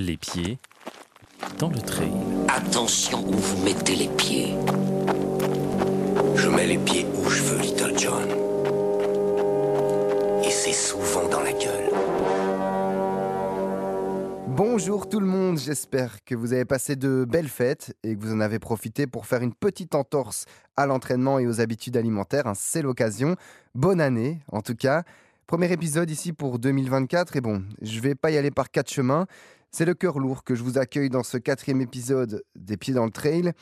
Les pieds dans le trail. Attention où vous mettez les pieds. Je mets les pieds où je veux, Little John. Et c'est souvent dans la gueule. Bonjour tout le monde, j'espère que vous avez passé de belles fêtes et que vous en avez profité pour faire une petite entorse à l'entraînement et aux habitudes alimentaires. Hein, c'est l'occasion. Bonne année en tout cas. Premier épisode ici pour 2024 et bon, je vais pas y aller par quatre chemins. C'est le cœur lourd que je vous accueille dans ce quatrième épisode des Pieds dans le Trail.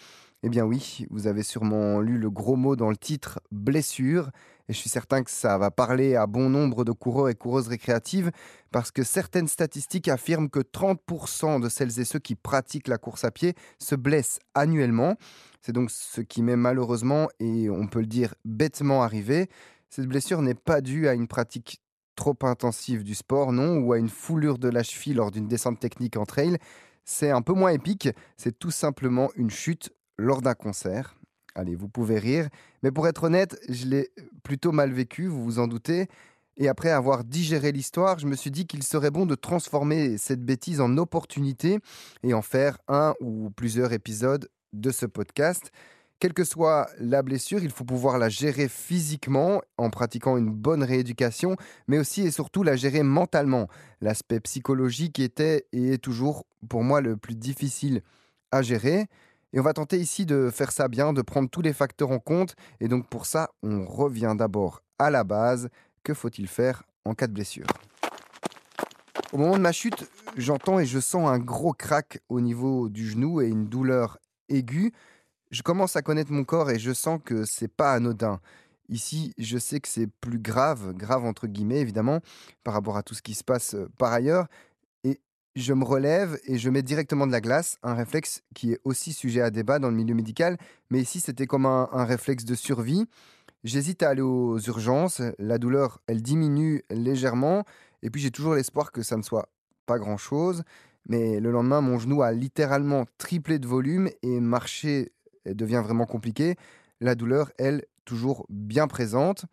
Eh bien oui, vous avez sûrement lu le gros mot dans le titre blessure. Et je suis certain que ça va parler à bon nombre de coureurs et coureuses récréatives parce que certaines statistiques affirment que 30% de celles et ceux qui pratiquent la course à pied se blessent annuellement. C'est donc ce qui m'est malheureusement et on peut le dire bêtement arrivé. Cette blessure n'est pas due à une pratique trop intensive du sport, non, ou à une foulure de la cheville lors d'une descente technique en trail. C'est un peu moins épique, c'est tout simplement une chute lors d'un concert. Allez, vous pouvez rire, mais pour être honnête, je l'ai plutôt mal vécu, vous vous en doutez. Et après avoir digéré l'histoire, je me suis dit qu'il serait bon de transformer cette bêtise en opportunité et en faire un ou plusieurs épisodes de ce podcast. Quelle que soit la blessure, il faut pouvoir la gérer physiquement en pratiquant une bonne rééducation, mais aussi et surtout la gérer mentalement. L'aspect psychologique était et est toujours pour moi le plus difficile à gérer. Et on va tenter ici de faire ça bien, de prendre tous les facteurs en compte. Et donc pour ça, on revient d'abord à la base. Que faut-il faire en cas de blessure? Au moment de ma chute, j'entends et je sens un gros crack au niveau du genou et une douleur aiguë. Je commence à connaître mon corps et je sens que c'est pas anodin. Ici, je sais que c'est plus grave, grave entre guillemets évidemment, par rapport à tout ce qui se passe par ailleurs. Et je me relève et je mets directement de la glace, un réflexe qui est aussi sujet à débat dans le milieu médical, mais ici c'était comme un, un réflexe de survie. J'hésite à aller aux urgences, la douleur elle diminue légèrement, et puis j'ai toujours l'espoir que ça ne soit pas grand-chose. Mais le lendemain, mon genou a littéralement triplé de volume et marcher devient vraiment compliqué. La douleur, elle, toujours bien présente.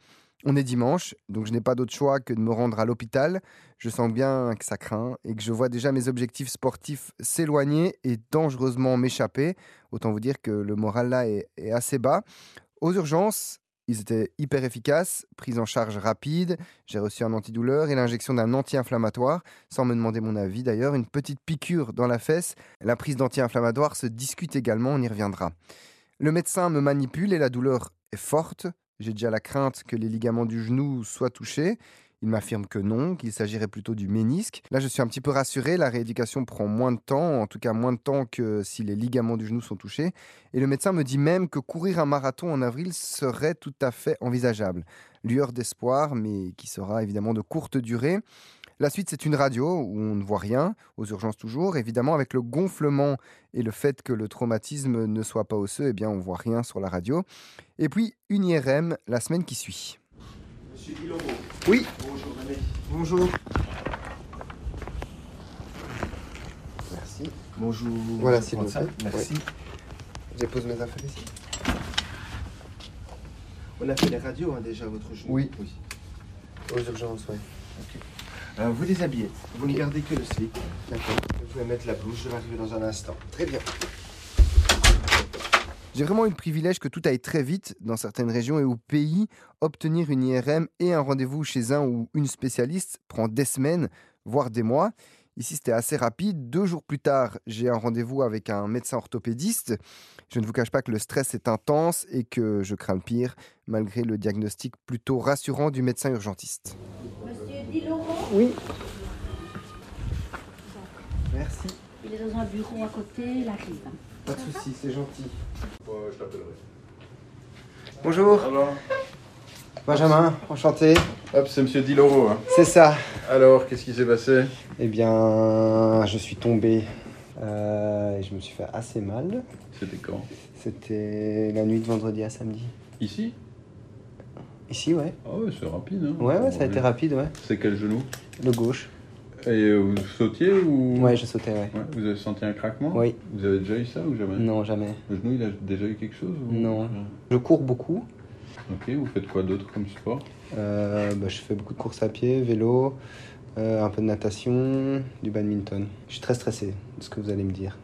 On est dimanche, donc je n'ai pas d'autre choix que de me rendre à l'hôpital. Je sens bien que ça craint et que je vois déjà mes objectifs sportifs s'éloigner et dangereusement m'échapper. Autant vous dire que le moral là est, est assez bas. Aux urgences, ils étaient hyper efficaces, prise en charge rapide, j'ai reçu un antidouleur et l'injection d'un anti-inflammatoire, sans me demander mon avis d'ailleurs, une petite piqûre dans la fesse. La prise d'anti-inflammatoire se discute également, on y reviendra. Le médecin me manipule et la douleur est forte. J'ai déjà la crainte que les ligaments du genou soient touchés. Il m'affirme que non, qu'il s'agirait plutôt du ménisque. Là, je suis un petit peu rassuré, la rééducation prend moins de temps, en tout cas moins de temps que si les ligaments du genou sont touchés. Et le médecin me dit même que courir un marathon en avril serait tout à fait envisageable. Lueur d'espoir, mais qui sera évidemment de courte durée. La suite, c'est une radio où on ne voit rien, aux urgences toujours. Évidemment, avec le gonflement et le fait que le traumatisme ne soit pas osseux, eh bien, on voit rien sur la radio. Et puis, une IRM la semaine qui suit. Monsieur Guillaume. Oui. Bonjour René. Bonjour. Merci. Bonjour. Voilà, ça. plaît. Merci. Je dépose mes affaires ici. On a fait les radios hein, déjà, votre genou. Oui. Aux urgences, oui. Euh, vous déshabillez. Vous ne gardez que le slip. D'accord. Vous pouvez mettre la blouse. Je vais arriver dans un instant. Très bien. J'ai vraiment eu le privilège que tout aille très vite dans certaines régions et au pays. Obtenir une IRM et un rendez-vous chez un ou une spécialiste prend des semaines, voire des mois. Ici, c'était assez rapide. Deux jours plus tard, j'ai un rendez-vous avec un médecin orthopédiste. Je ne vous cache pas que le stress est intense et que je crains le pire, malgré le diagnostic plutôt rassurant du médecin urgentiste. Monsieur Di Laurent, Oui. Merci. il est dans un bureau à côté, il arrive. Pas de souci, c'est gentil. je t'appellerai. Bonjour, Alors Benjamin, enchanté. Hop, c'est Monsieur Diloro. hein. C'est ça. Alors, qu'est-ce qui s'est passé? Eh bien, je suis tombé euh, et je me suis fait assez mal. C'était quand? C'était la nuit de vendredi à samedi. Ici? Ici, ouais. Ah ouais, c'est rapide. Hein. Ouais, ouais, ça a été rapide, ouais. C'est quel genou? Le gauche. Et euh, vous sautiez ou? Ouais, je sautais, ouais. Ouais, Vous avez senti un craquement? Oui. Vous avez déjà eu ça ou jamais? Non, jamais. Le genou, il a déjà eu quelque chose ou- Non. Je cours beaucoup. Ok, vous faites quoi d'autre comme sport? Euh, bah, je fais beaucoup de courses à pied, vélo, Euh, un peu de natation, du badminton. Je suis très stressé de ce que vous allez me dire.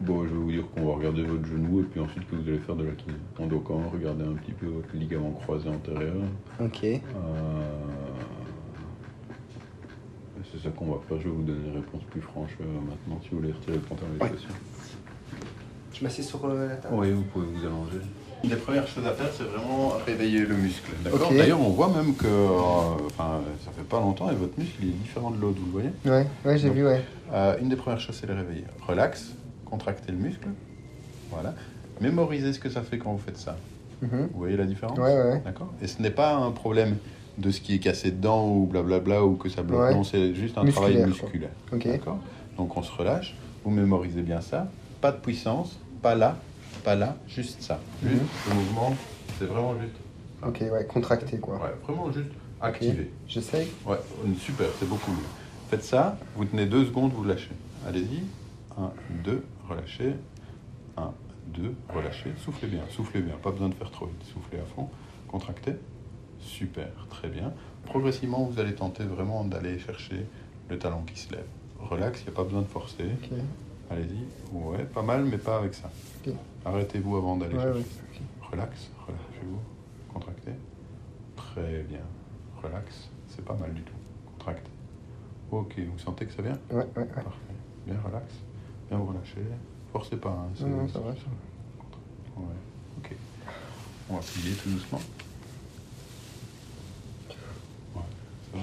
Bon, je vais vous dire qu'on va regarder votre genou et puis ensuite que vous allez faire de la kiné. Quand même regarder un petit peu votre ligament croisé antérieur. Ok. Euh, C'est ça qu'on va faire. Je vais vous donner une réponse plus franche euh, maintenant si vous voulez retirer le pantalon Ouais. des chaussures. Je m'assieds sur euh, la table. Oui, vous pouvez vous allonger. Une des premières choses à faire, c'est vraiment réveiller le muscle. D'accord Ok. D'ailleurs, on voit même que euh, enfin, ça fait pas longtemps et votre muscle il est différent de l'autre, vous le voyez Ouais, ouais, j'ai vu, ouais. Euh, Une des premières choses, c'est le réveiller. Relax, contractez le muscle. Voilà. Mémorisez ce que ça fait quand vous faites ça. Mhm. Vous voyez la différence Ouais, ouais, ouais. D'accord Et ce n'est pas un problème de ce qui est cassé dedans ou blablabla ou que ça bloque. Ouais. Non, c'est juste un Musculaire, travail musculaire. D'accord Donc on se relâche, vous mémorisez bien ça. Pas de puissance, pas là, pas là, juste ça. Juste Mhm. le mouvement, c'est vraiment juste. Ok, ouais, contracté, quoi. Ouais, vraiment juste activé. J'essaye. Ouais, super, c'est beaucoup mieux. Faites ça, vous tenez deux secondes, vous lâchez. Allez-y. Un, deux, relâchez. Un, deux, relâchez. Soufflez bien, soufflez bien. Pas besoin de faire trop vite. Soufflez à fond. Contractez. Super, très bien. Progressivement, vous allez tenter vraiment d'aller chercher le talon qui se lève. Relax, il n'y a pas besoin de forcer. Ok. Allez-y. Ouais, pas mal, mais pas avec ça. Ok. Arrêtez-vous avant d'aller Ouais, chercher. ouais. Relax, relâchez-vous. Contractez. Très bien. Relax, c'est pas mal du tout. Contractez. Ok, vous sentez que ça vient? Ouais, ouais, ouais. Parfait. Bien relax. Bien vous relâchez. Forcez pas. Hein, Non, non, ça va. Ouais. Ok. On va plier tout doucement. Ouais, ça va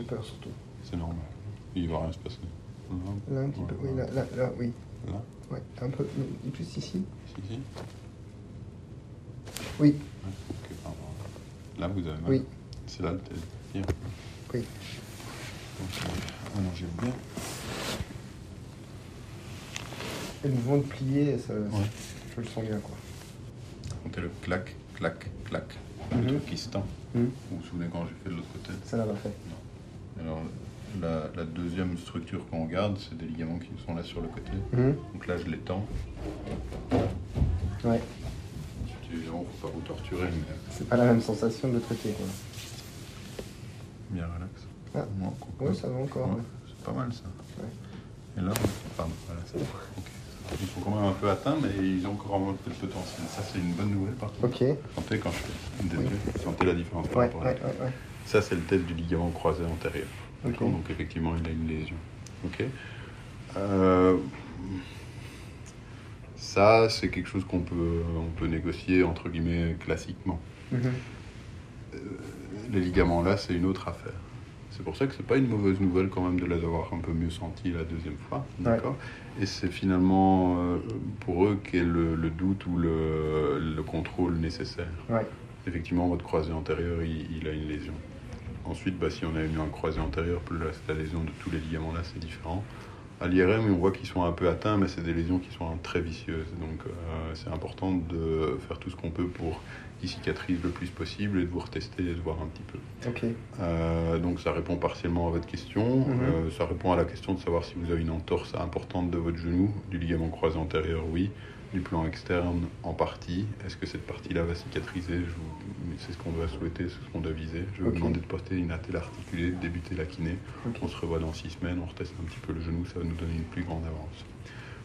J'ai peur surtout. C'est normal. Il va rien se passer. Là, un petit Ouais, peu. Oui, là, là, là, oui. Là Ouais, un peu. mais Plus ici. Ici, ici Oui. Ouais, ok, pardon. Là, vous avez mal Oui. C'est là le. Bien. Oui. Ok. Allongez bien. Et le mouvement de plier, ça, Ouais. je le sens bien, quoi. Comptez le clac, clac, clac. Mhm. Le truc qui se tend. Vous vous souvenez quand j'ai fait de l'autre côté? Ça l'a pas fait. Alors, la, la deuxième structure qu'on regarde, c'est des ligaments qui sont là sur le côté. Mhm. Donc là, je les tends. Ouais. Ensuite, évidemment, faut pas vous torturer, mais C'est pas la même sensation de quoi. bien relax. Ah. Ouais, ça va encore. Ouais, ouais. c'est pas mal ça. Et là, pardon, voilà, c'est. Ok. Ils sont quand même un peu atteints, mais ils ont encore un peu de potentiel. Ça, c'est une bonne nouvelle par contre. Ok. Ouais, Sentez quand je fais une des deux, sentez la différence par ouais, rapport à ouais, l'autre. ouais. Ça, c'est le test du ligament croisé antérieur. Ok. D'accord Donc, effectivement, il a une lésion. Ok Euh, Ça, c'est quelque chose qu'on peut, on peut négocier, entre guillemets, classiquement. Mhm. Les ligaments là, c'est une autre affaire. C'est pour ça que c'est pas une mauvaise nouvelle quand même de les avoir un peu mieux sentis la deuxième fois, d'accord? Et c'est finalement euh, pour eux qu'est le, le doute ou le, le contrôle nécessaire. Ouais. Effectivement, votre croisé antérieur, il, il a une lésion. Ensuite, bah, si on a mis un croisé antérieur, plus la, lésion de tous les ligaments là, c'est différent. À l'IRM, on voit qu'ils sont un peu atteints, mais c'est des lésions qui sont très vicieuses. Donc, euh, c'est important de faire tout ce qu'on peut pour qu'ils cicatrisent le plus possible et de vous retester et de voir un petit peu. Ok. Euh, donc ça répond partiellement à votre question. Mhm. Euh, ça répond à la question de savoir si vous avez une entorse importante de votre genou, du ligament croisé antérieur, oui. Du plan externe, en partie. Est-ce que cette partie-là va cicatriser vous- C'est ce qu'on doit souhaiter, c'est ce qu'on doit viser. Je vais vous demander de porter une attelle articulée, de débuter la kiné. On se revoit dans six semaines, on reteste un petit peu le genou, ça va nous donner une plus grande avance.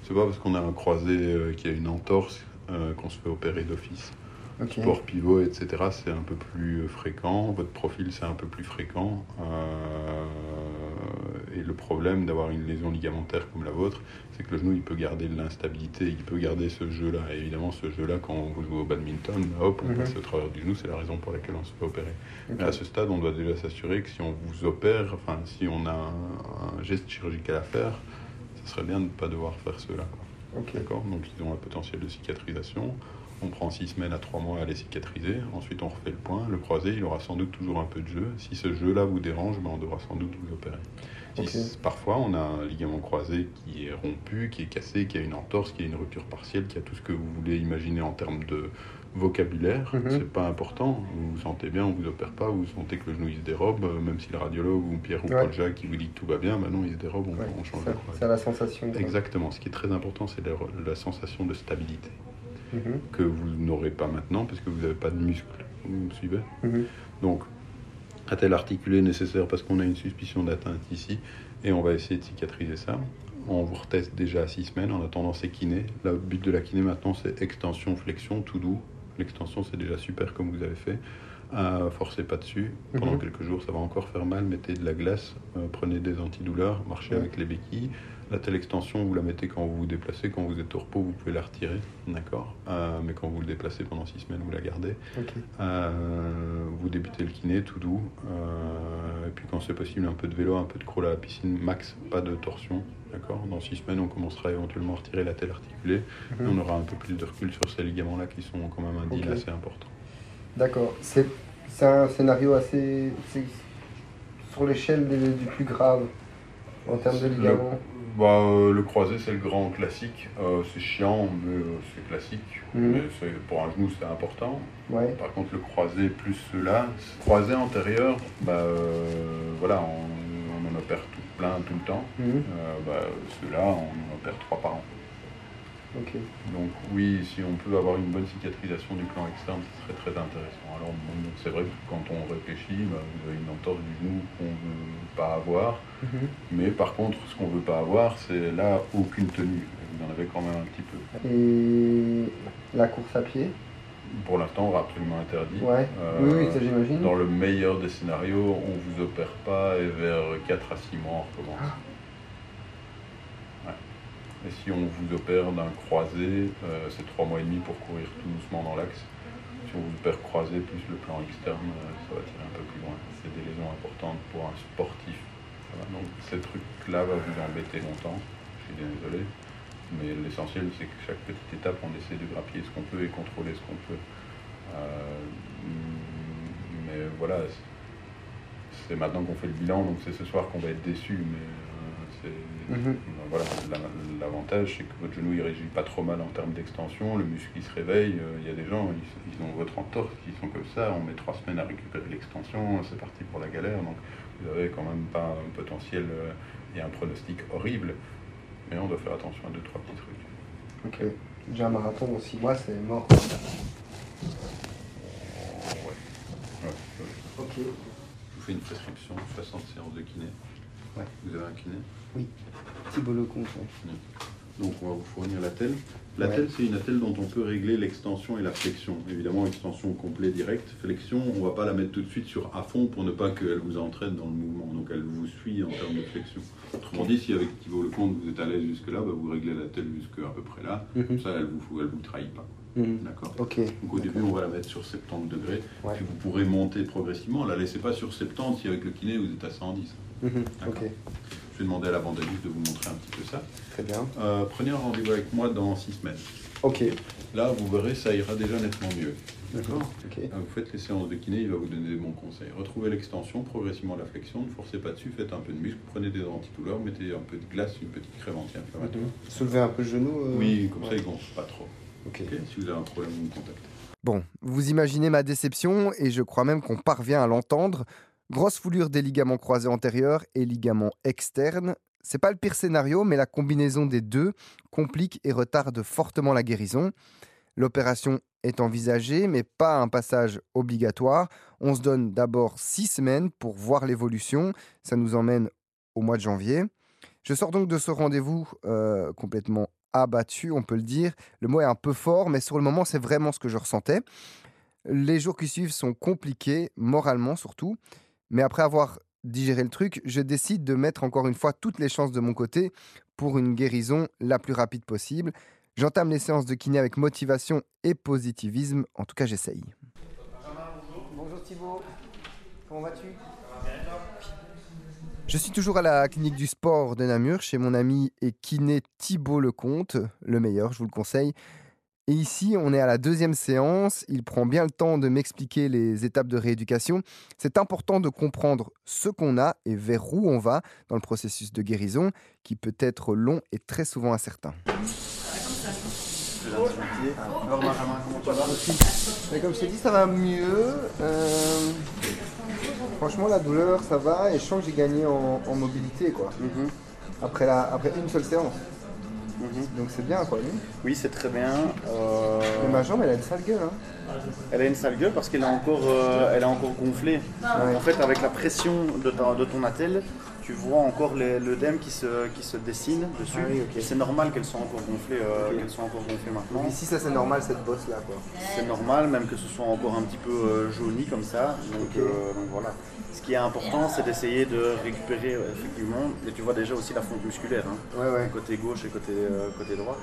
C'est pas parce qu'on a un croisé euh, qui a une entorse euh, qu'on se fait opérer d'office sport pivot, etc., c'est un peu plus fréquent. Votre profil, c'est un peu plus fréquent. Euh, le problème d'avoir une lésion ligamentaire comme la vôtre, c'est que le genou, il peut garder de l'instabilité, il peut garder ce jeu-là. Et évidemment, ce jeu-là, quand vous jouez au badminton, hop, on Mhm. passe au travers du genou, c'est la raison pour laquelle on se fait opérer. Mais à ce stade, on doit déjà s'assurer que si on vous opère, enfin, si on a un, un geste chirurgical à faire, ce serait bien de ne pas devoir faire cela. quoi. Ok. D'accord? Donc ils ont un potentiel de cicatrisation. On prend six semaines à trois mois à les cicatriser. Ensuite, on refait le point. Le croisé, il aura sans doute toujours un peu de jeu. Si ce jeu-là vous dérange, ben, on devra sans doute vous opérer. Parfois, on a un ligament croisé qui est rompu, qui est cassé, qui a une entorse, qui a une rupture partielle, qui a tout ce que vous voulez imaginer en termes de vocabulaire. Mhm. C'est pas important. Vous vous sentez bien, on vous opère pas. Vous sentez que le genou il se dérobe, euh, même si le radiologue ou Pierre ou Ouais. Paul Jacques qui vous dit que tout va bien, ben non, il se dérobe, on, Ouais, on change. C'est la sensation. Exactement. Ce qui est très important, c'est la, la sensation de stabilité Mhm. que vous n'aurez pas maintenant parce que vous n'avez pas de muscle. Vous me suivez? Mhm. Donc, attelle articulée nécessaire parce qu'on a une suspicion d'atteinte ici et on va essayer de cicatriser ça. On vous reteste déjà à 6 semaines en attendant c'est kiné. Le but de la kiné maintenant c'est extension, flexion, tout doux. L'extension c'est déjà super comme vous avez fait. Euh, forcez pas dessus. Pendant Mhm. quelques jours ça va encore faire mal. Mettez de la glace, euh, prenez des antidouleurs, marchez Ouais. avec les béquilles. La telle extension, vous la mettez quand vous vous déplacez, quand vous êtes au repos, vous pouvez la retirer, d'accord Euh, Mais quand vous le déplacez pendant 6 semaines, vous la gardez. Euh, vous débutez le kiné tout doux. Euh, et puis quand c'est possible, un peu de vélo, un peu de crawl à la piscine, max, pas de torsion. D'accord Dans six semaines, on commencera éventuellement à retirer la telle articulée. Et on aura un peu plus de recul sur ces ligaments-là qui sont quand même un deal assez important. D'accord. C'est un scénario assez. sur l'échelle du plus grave en termes de Le- ligaments. Bah, euh, le croisé, c'est le grand classique. Euh, c'est chiant, mais euh, c'est classique. Mhm. Mais pour un genou, c'est important. Ouais. Par contre, le croisé plus cela, croisé antérieur, bah, voilà, on, on en opère tout plein tout le temps. Mhm. Bah, ceux-là, on en opère trois par an. Donc oui, si on peut avoir une bonne cicatrisation du plan externe, ce serait très intéressant. Alors bon, c'est vrai que quand on réfléchit, bah, vous avez une entorse du genou qu'on ne veut pas avoir. Mhm. Mais par contre, ce qu'on ne veut pas avoir, c'est là aucune tenue. Vous en avez quand même un petit peu. Et la course à pied? Pour l'instant, absolument interdit. Ouais. Euh, oui, oui, ça j'imagine. Dans le meilleur des scénarios, on vous opère pas et vers 4 à 6 mois, on recommence. Ouais. Et si on vous opère d'un croisé, euh, c'est 3 mois et demi pour courir tout doucement dans l'axe. Si on vous opère croisé plus le plan externe, euh, ça va tirer un peu plus loin. C'est des lésions importantes pour un sportif. Donc ces trucs-là va vous embêter longtemps. Je suis désolé. Mais l'essentiel, c'est que chaque petite étape, on essaie de grappiller ce qu'on peut et contrôler ce qu'on peut. Euh, mais voilà, c'est- c'est maintenant qu'on fait le bilan, donc c'est ce soir qu'on va être déçu. Mais Mhm. voilà, la- l'avantage, c'est que votre genou il réagit pas trop mal en termes d'extension, le muscle il se réveille. euh, Il y a des gens, ils, ils ont votre entorse, qui sont comme ça, on met trois semaines à récupérer l'extension, c'est parti pour la galère. Donc vous avez quand même pas un potentiel euh, et un pronostic horrible, mais on doit faire attention à deux, trois petits trucs. Ok. Déjà un marathon en 6 mois, c'est mort. Ok. Je vous fais une prescription, 60 séances de kiné. Ouais. Vous avez un kiné? Thibault Lecomte, ouais. Donc on va vous fournir la telle. La telle, c'est une attelle dont on peut régler l'extension et la flexion. Évidemment, extension complet direct. Flexion, on va pas la mettre tout de suite sur à fond pour ne pas qu'elle vous entraîne dans le mouvement. Donc elle vous suit en termes de flexion. Autrement dit, si avec Thibaut Lecomte vous êtes à l'aise jusque-là, bah, vous réglez la telle jusqu'à à peu près là. Mhm. Comme ça, elle vous, elle vous trahit pas. Mhm. D'accord Ok. Donc au début, on va la mettre sur 70 degrés. Ouais. Puis vous pourrez monter progressivement. La laissez pas sur 70 si avec le kiné vous êtes à 110. Mhm. D'accord. Ok. Je vais demander à la bandagiste de vous montrer un petit peu ça. Très bien. Euh, prenez un rendez-vous avec moi dans 6 semaines. Ok. Là, vous verrez, ça ira déjà nettement mieux. D'accord. Euh, Vous faites les séances de kiné, il va vous donner des bons conseils. Retrouvez l'extension, progressivement la flexion, ne forcez pas dessus, faites un peu de muscle, prenez des antidouleurs, mettez un peu de glace, une petite crème anti-inflammatoire. Mhm. Soulever un peu le genou euh, Oui, comme ça, ouais. il gonfle pas trop. Ok. Ok si vous avez un problème, vous me contactez. Bon, vous imaginez ma déception et je crois même qu'on parvient à l'entendre. Grosse foulure des ligaments croisés antérieurs et ligaments externes. C'est pas le pire scénario, mais la combinaison des deux complique et retarde fortement la guérison. L'opération est envisagée, mais pas un passage obligatoire. On se donne d'abord six semaines pour voir l'évolution. Ça nous emmène au mois de janvier. Je sors donc de ce rendez-vous euh, complètement abattu, on peut le dire. Le mot est un peu fort, mais sur le moment, c'est vraiment ce que je ressentais. Les jours qui suivent sont compliqués, moralement surtout. Mais après avoir digéré le truc, je décide de mettre encore une fois toutes les chances de mon côté pour une guérison la plus rapide possible. J'entame les séances de kiné avec motivation et positivisme. En tout cas, j'essaye. Bonjour Thibaut, comment vas-tu? Je suis toujours à la clinique du sport de Namur chez mon ami et kiné Thibaut Lecomte, le meilleur, je vous le conseille. Et ici, on est à la deuxième séance. Il prend bien le temps de m'expliquer les étapes de rééducation. C'est important de comprendre ce qu'on a et vers où on va dans le processus de guérison, qui peut être long et très souvent incertain. Mais comme je t'ai dit, ça va mieux. Euh, Franchement, la douleur, ça va. Et je sens que j'ai gagné en, en mobilité, quoi. Après, la... Après une seule séance. Mhm. Donc c'est bien quoi. non? Oui, c'est très bien. Euh, Mais ma jambe elle a une sale gueule. Hein. Elle a une sale gueule parce qu'elle est encore, euh, elle encore gonflée. Ouais. En fait, avec la pression de, ta- de ton attelle, tu vois encore l'œdème qui se, qui se dessine dessus. Ah oui, c'est normal qu'elles soient encore gonflées, euh, qu'elles soient encore gonflées maintenant. Donc ici ça c'est normal cette bosse là quoi. C'est normal, même que ce soit encore un petit peu euh, jauni comme ça. Donc, euh, donc voilà. Ce qui est important, c'est d'essayer de récupérer effectivement. Et tu vois déjà aussi la fonte musculaire. hein. Ouais ouais. côté gauche et côté, côté droit.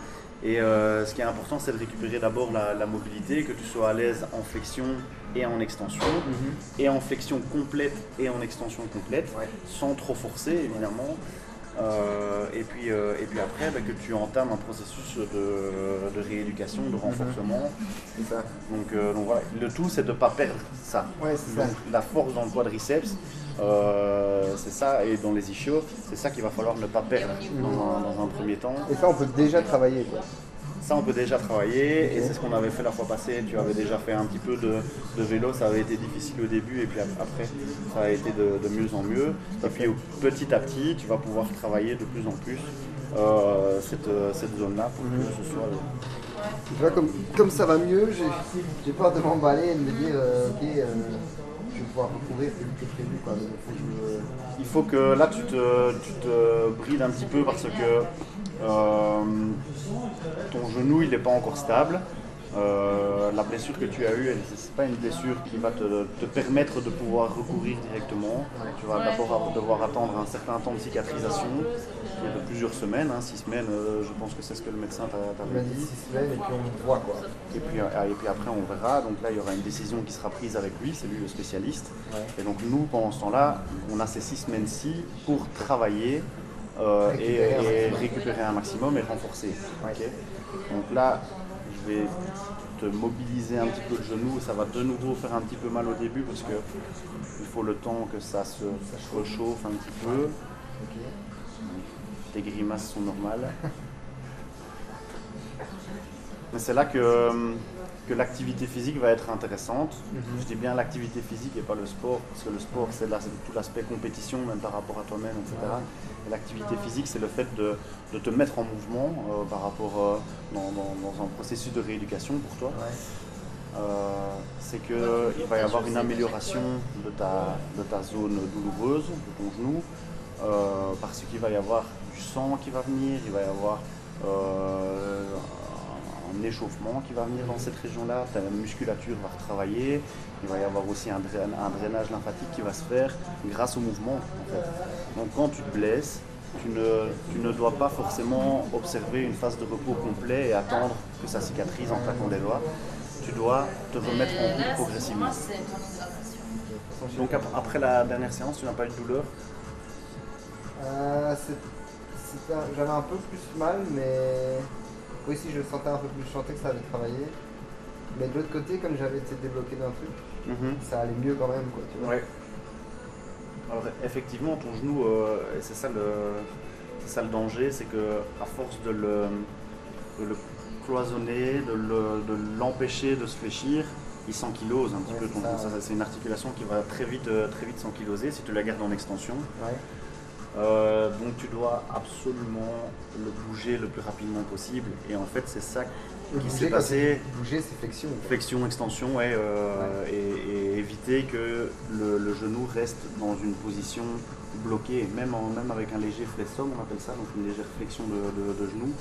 Et euh, ce qui est important, c'est de récupérer d'abord la, la mobilité, que tu sois à l'aise en flexion et en extension, et en flexion complète et en extension complète, Ouais. sans trop forcer évidemment. Euh, et, puis, euh, et puis après, bah, que tu entames un processus de, de rééducation, de renforcement. C'est ça. Donc, donc voilà, le tout c'est de ne pas perdre ça. Ouais c'est ça. Donc, la force dans le quadriceps, euh, c'est ça, et dans les ischios, c'est ça qu'il va falloir ne pas perdre dans un, dans un premier temps. Et ça on peut déjà travailler quoi. Ça, on peut déjà travailler, et c'est ce qu'on avait fait la fois passée. Tu avais déjà fait un petit peu de, de vélo, ça avait été difficile au début, et puis ap- après, ça a été de, de mieux en mieux. Et puis petit à petit, tu vas pouvoir travailler de plus en plus euh, cette, cette zone-là pour que ce soit. Vois, comme, comme ça va mieux, j'ai peur de m'emballer et de me dire, euh, ok, euh, Il faut que là tu te, tu te brides un petit peu parce que euh, ton genou il n'est pas encore stable. Euh, la blessure que tu as eue, ce n'est pas une blessure qui va te, te permettre de pouvoir recourir directement. Tu vas d'abord devoir attendre un certain temps de cicatrisation, qui est de plusieurs semaines, hein, six semaines, euh, je pense que c'est ce que le médecin t'a Il t'avait m'a dit dit. six semaines et puis on voit quoi. Et puis, euh, et puis après, on verra. Donc là, il y aura une décision qui sera prise avec lui, c'est lui le spécialiste. Et donc nous, pendant ce temps-là, on a ces six semaines-ci pour travailler euh, et, Récupérer un et maximum. récupérer un maximum et renforcer. Donc là, je vais te mobiliser un petit peu le genou. Ça va de nouveau faire un petit peu mal au début parce que il faut le temps que ça se rechauffe un petit peu. Tes grimaces sont normales. Mais c'est là que, que l'activité physique va être intéressante. Je dis bien l'activité physique et pas le sport, parce que le sport c'est la- tout l'aspect compétition, même par rapport à toi-même, etc. Et l'activité physique c'est le fait de, de te mettre en mouvement euh, par rapport euh, dans, dans- dans un processus de rééducation pour toi. Euh, c'est qu'il va y avoir une amélioration de ta, de ta zone douloureuse, de ton genou, parce qu'il va y avoir du sang qui va venir, il va y avoir un échauffement qui va venir dans cette région-là, ta musculature va retravailler, il va y avoir aussi un, drain- un drainage lymphatique qui va se faire grâce au mouvement. en fait. Donc quand tu te blesses, tu ne, tu ne dois pas forcément observer une phase de repos complet et attendre que ça cicatrise en claquant des doigts. Tu dois te remettre en route progressivement. Donc ap- après la dernière séance, tu n'as pas eu de douleur? Euh, J'avais un peu plus mal, mais oui, si je le sentais un peu plus, je sentais que ça avait travaillé. Mais de l'autre côté, comme j'avais été débloqué d'un truc, Mhm. ça allait mieux quand même. Quoi, tu vois. Ouais. Alors effectivement, ton genou, euh, et c'est ça le, c'est ça le danger, c'est que à force de le, de le cloisonner, de le- de l'empêcher de se fléchir, il s'ankylose un petit Ouais, peu c'est ouais. une articulation qui va très vite, euh, très vite s'ankyloser si tu la gardes en extension. Ouais. Euh, donc tu dois absolument le bouger le plus rapidement possible. Et en fait, c'est ça qui s'est passé. Bouger, c'est flexion. Flexion, extension, ouais, euh, Et, et éviter que le, le genou reste dans une position bloquée, même, en- même avec un léger flexum, on appelle ça, donc une légère flexion de, de- de genou,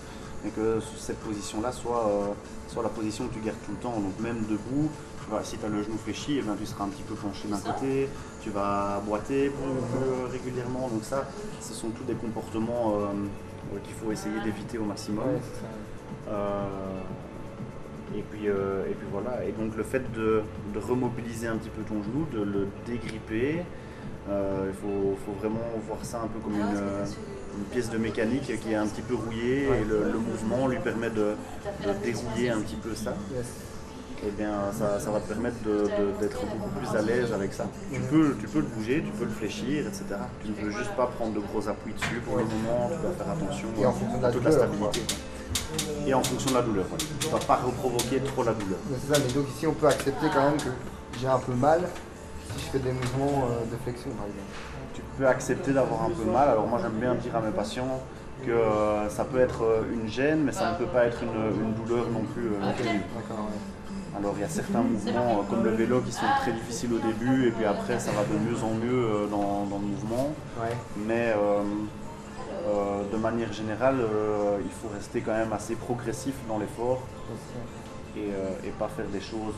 et que cette position-là soit, euh, soit la position que tu gardes tout le temps. Donc même debout, vois, si tu as le genou fléchi, eh ben, tu seras un petit peu penché d'un côté, tu vas boiter plus, plus régulièrement. Donc ça, ce sont tous des comportements euh, qu'il faut essayer d'éviter au maximum. Ouais, c'est ça. Euh, et, puis, euh, et puis voilà. Et donc le fait de, de remobiliser un petit peu ton genou, de le dégripper, il faut, faut vraiment voir ça un peu comme une, euh, une pièce de mécanique qui est un petit peu rouillée et le, le mouvement lui permet de, de dérouiller un petit peu ça. Et bien ça, ça va te permettre d'être beaucoup plus à l'aise avec ça. Tu peux, tu peux le bouger, tu peux le fléchir, etc. Tu ne veux juste pas prendre de gros appuis dessus pour le moment, tu dois faire attention Et en fonction de la à toute la douleur, stabilité. quoi. Et en fonction de la douleur, ouais. tu ne vas pas reprovoquer trop la douleur. C'est ça, mais donc ici on peut accepter quand même que j'ai un peu mal Si je fais des mouvements euh, de flexion, par exemple. Tu peux accepter d'avoir un peu mal. Alors moi j'aime bien dire à mes patients que euh, ça peut être euh, une gêne, mais ça ne peut pas être une, une douleur non plus euh, ouais. Alors il y a certains mouvements euh, comme le vélo qui sont très difficiles au début et puis après ça va de mieux en mieux euh, dans, dans le mouvement. Ouais. Mais euh, euh, de manière générale, euh, il faut rester quand même assez progressif dans l'effort et, et pas faire des choses,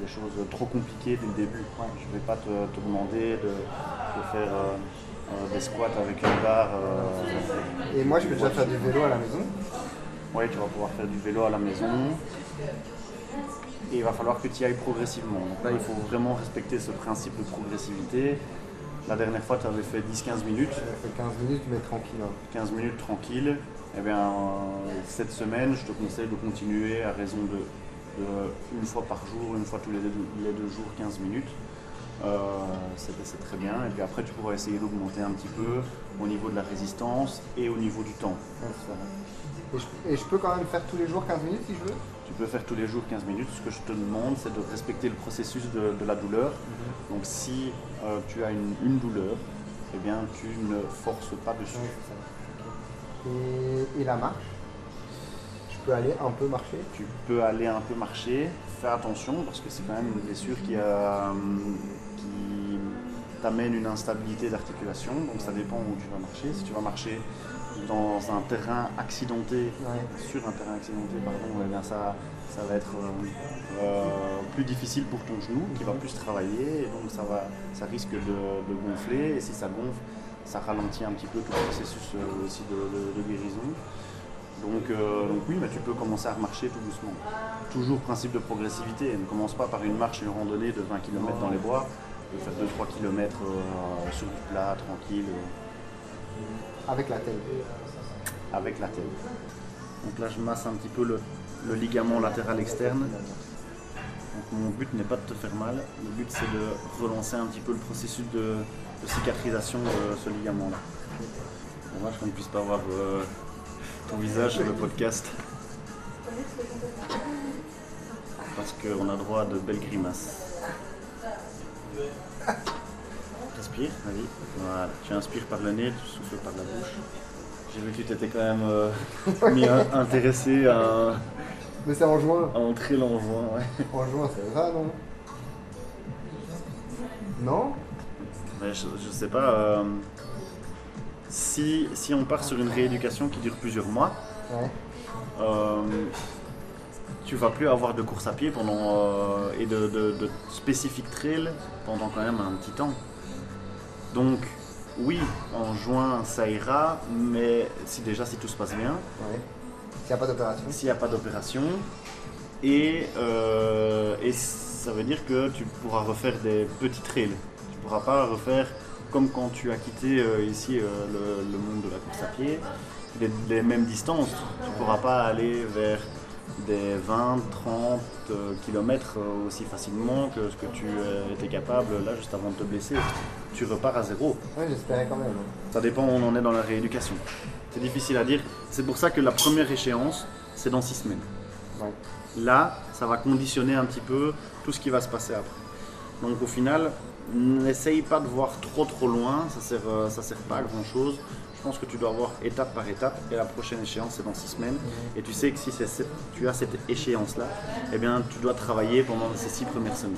des choses trop compliquées dès le début. Je ne vais pas te, te demander de, de faire des squats avec une barre. Et moi, je peux déjà faire du vélo à la maison. oui, tu vas pouvoir faire du vélo à la maison. Et il va falloir que tu y ailles progressivement. Donc là, il faut vraiment respecter ce principe de progressivité. La dernière fois, tu avais fait 10-15 minutes. Je fais 15 minutes, mais tranquille. hein. 15 minutes tranquille. Eh bien, cette semaine, je te conseille de continuer à raison de, de une fois par jour, une fois tous les deux, les deux jours, 15 minutes. Euh, c'est très bien. Et puis après, tu pourras essayer d'augmenter un petit peu au niveau de la résistance et au niveau du temps. Je, et je peux quand même faire tous les jours 15 minutes si je veux? Tu peux faire tous les jours 15 minutes. Ce que je te demande, c'est de respecter le processus de, de la douleur. Mhm. Donc si euh, tu as une, une douleur, eh bien, tu ne forces pas dessus. Ouais. Et, et la marche? Je peux aller un peu marcher? Tu peux aller un peu marcher. Fais attention parce que c'est quand même une blessure qui, a, hum, qui t'amène une instabilité d'articulation. Donc ça dépend où tu vas marcher. Si tu vas marcher dans un terrain accidenté, Ouais. sur un terrain accidenté, pardon, eh bien ça, ça va être euh, euh, plus difficile pour ton genou qui va plus travailler et donc ça, va, ça risque de, de gonfler et si ça gonfle, ça ralentit un petit peu tout le processus euh, aussi de, de- de guérison. Donc, donc oui, mais tu peux commencer à remarcher tout doucement. Toujours principe de progressivité, ne commence pas par une marche et une randonnée de 20 km dans les bois, peux faire 2-3 km sur du plat, tranquille. Avec la tête. avec la tête. Donc là, je masse un petit peu le, ligament latéral externe. Donc mon but n'est pas de te faire mal, le but c'est de relancer un petit peu le processus de, de cicatrisation de ce ligament-là. Dommage qu'on ne puisse pas voir euh, ton visage sur le podcast. Parce qu'on a droit à de belles grimaces. Respire, vas-y. Voilà. Tu inspires par le nez, tu souffles par la bouche. J'ai vu que tu t'étais quand même euh, mis un- intéressé à, Mais c'est en juin. à entrer l'envoi. Ouais. En juin, c'est ça, non? Non? Mais je, je sais pas. euh, si, si on part sur une rééducation qui dure plusieurs mois, Ouais. euh, tu vas plus avoir de course à pied pendant et de, de, de spécifique trail pendant quand même un petit temps. Donc oui, en juin ça ira, mais si déjà si tout se passe bien, Ouais. S'il n'y a pas d'opération s'il n'y a pas d'opération. Et, euh, et ça veut dire que tu pourras refaire des petits trails. Tu ne pourras pas refaire comme quand tu as quitté euh, ici euh, le, le monde de la course à pied, les, les mêmes distances. Tu ne pourras pas aller vers des 20, 30 km aussi facilement que ce que tu euh, étais capable là juste avant de te blesser. Tu repars à zéro. Ouais, j'espérais quand même. Ça dépend où on en est dans la rééducation. C'est difficile à dire. C'est pour ça que la première échéance, c'est dans six semaines. Ouais. Là, ça va conditionner un petit peu tout ce qui va se passer après. Donc au final, n'essaye pas de voir trop trop loin, ça sert, euh, ça sert pas à grand chose. Je pense que tu dois voir étape par étape et la prochaine échéance c'est dans six semaines. Et tu sais que si tu as cette échéance là, eh bien tu dois travailler pendant ces six premières semaines.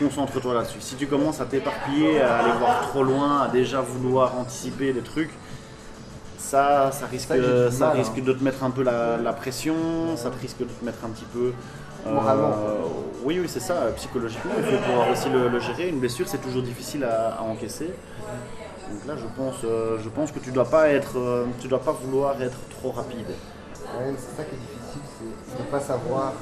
Concentre-toi là-dessus. Si tu commences à t'éparpiller, à aller voir trop loin, à déjà vouloir anticiper des trucs, ça, ça risque, Ça, risque hein. de te mettre un peu la, la pression, ça te risque de te mettre un petit peu. euh, Moralement. oui, oui, c'est ça, psychologiquement, il faut pouvoir aussi le, le gérer. Une blessure, c'est toujours difficile à, à encaisser. Donc là, je pense, euh, je pense que tu dois pas être, euh, tu dois pas vouloir être trop rapide. Ouais, c'est ça qui est difficile, c'est de ne pas savoir.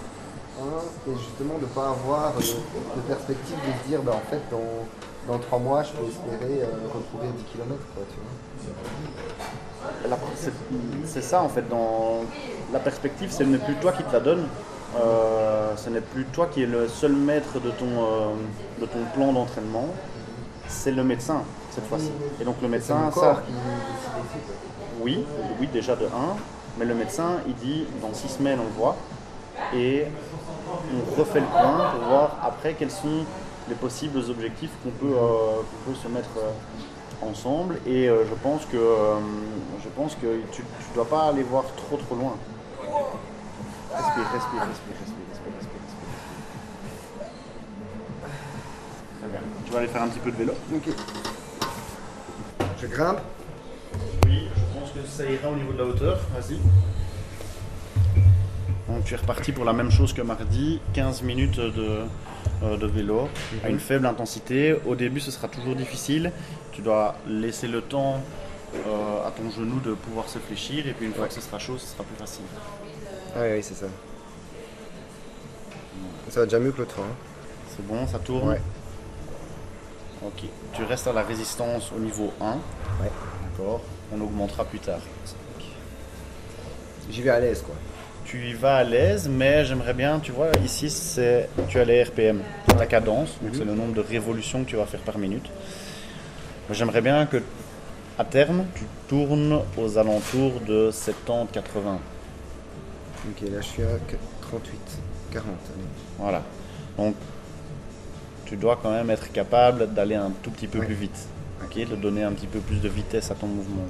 hein, et justement de ne pas avoir euh, de perspective de se dire, bah, en fait, dans, dans 3 mois, je peux espérer euh, recourir 10 km. Quoi, tu vois. La- C'est ça en fait, dans la perspective, ce n'est plus toi qui te la donne. Ce n'est plus toi qui es le seul maître de ton, de ton plan d'entraînement. C'est le médecin cette fois-ci. Et donc le médecin, le ça, oui, oui déjà de 1, mais le médecin il dit dans 6 semaines on voit et on refait le point pour voir après quels sont les possibles objectifs qu'on peut, euh, qu'on peut se mettre euh, ensemble. Et euh, je pense que, euh, je pense que tu ne dois pas aller voir trop trop loin. Respire, respire, respire, respire, respire, respire, respire. Très bien. Tu vas aller faire un petit peu de vélo? Ok. Je grimpe. Oui, je pense que ça ira au niveau de la hauteur. Vas-y. Donc tu es reparti pour la même chose que mardi, 15 minutes de, euh, de vélo à une faible intensité. Au début, ce sera toujours difficile. Tu dois laisser le temps euh, à ton genou de pouvoir se fléchir et puis une fois que ce sera chaud, ce sera plus facile. Ah oui, oui, c'est ça. Ça va déjà mieux que l'autre fois. hein. C'est bon, ça tourne Ouais. Ok. Tu restes à la résistance au niveau 1. Ouais. D'accord. On augmentera plus tard. J'y vais à l'aise, quoi. Tu y vas à l'aise, mais j'aimerais bien, tu vois, ici, c'est tu as les RPM, ta cadence, donc c'est le nombre de révolutions que tu vas faire par minute. J'aimerais bien que, à terme, tu tournes aux alentours de 70-80. Ok, là je suis à 38, 40. allez. Voilà. Donc, tu dois quand même être capable d'aller un tout petit peu Ouais. plus vite. Ok, de donner un petit peu plus de vitesse à ton mouvement.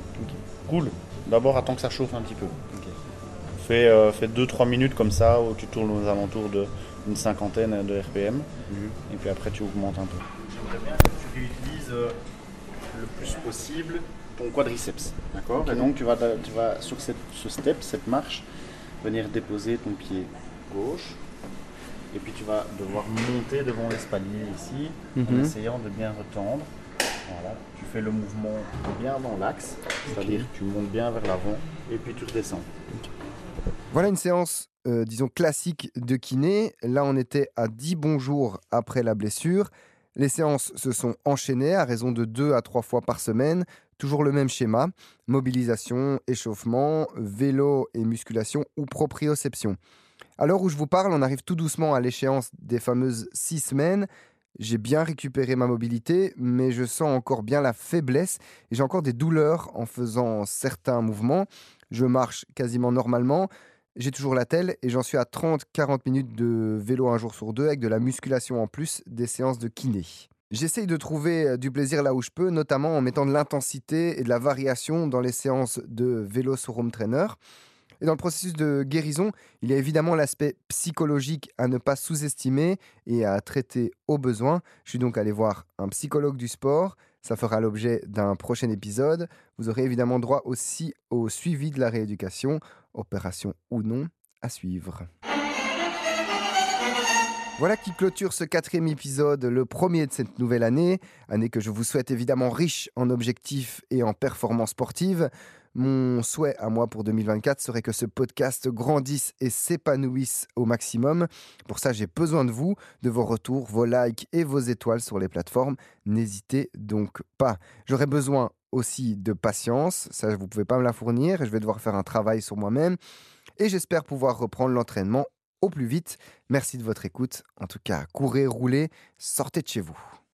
Cool. D'abord, attends que ça chauffe un petit peu. Fais, euh, fais 2-3 minutes comme ça où tu tournes aux alentours d'une cinquantaine de RPM. Mhm. Et puis après, tu augmentes un peu. J'aimerais bien que tu réutilises euh, le plus possible ton quadriceps. D'accord? Et donc, tu vas, tu vas sur cette, ce step, cette marche, venir déposer ton pied gauche. Et puis, tu vas devoir monter devant l'espalier ici en Mhm. essayant de bien retendre. Voilà. Tu fais le mouvement bien dans l'axe, c'est-à-dire que tu montes bien vers l'avant et puis tu redescends. Voilà une séance, euh, disons, classique de kiné. Là, on était à 10 bons jours après la blessure. Les séances se sont enchaînées à raison de 2 à 3 fois par semaine. Toujours le même schéma. Mobilisation, échauffement, vélo et musculation ou proprioception. À l'heure où je vous parle, on arrive tout doucement à l'échéance des fameuses 6 semaines. J'ai bien récupéré ma mobilité, mais je sens encore bien la faiblesse et j'ai encore des douleurs en faisant certains mouvements. Je marche quasiment normalement. J'ai toujours la telle et j'en suis à 30-40 minutes de vélo un jour sur deux avec de la musculation en plus des séances de kiné. J'essaye de trouver euh, du plaisir là où je peux, notamment en mettant de l'intensité et de la variation dans les séances de vélo sur home trainer. Et dans le processus de guérison, il y a évidemment l'aspect psychologique à ne pas sous-estimer et à traiter au besoin. Je suis donc allé voir un psychologue du sport. Ça fera l'objet d'un prochain épisode. Vous aurez évidemment droit aussi au suivi de la rééducation, opération ou non, à suivre. Voilà qui clôture ce quatrième épisode, le premier de cette nouvelle année, année que je vous souhaite évidemment riche en objectifs et en performances sportives. Mon souhait à moi pour 2024 serait que ce podcast grandisse et s'épanouisse au maximum. Pour ça, j'ai besoin de vous, de vos retours, vos likes et vos étoiles sur les plateformes. N'hésitez donc pas. J'aurais besoin aussi de patience, ça vous pouvez pas me la fournir, je vais devoir faire un travail sur moi-même et j'espère pouvoir reprendre l'entraînement au plus vite. Merci de votre écoute. En tout cas, courez, roulez, sortez de chez vous.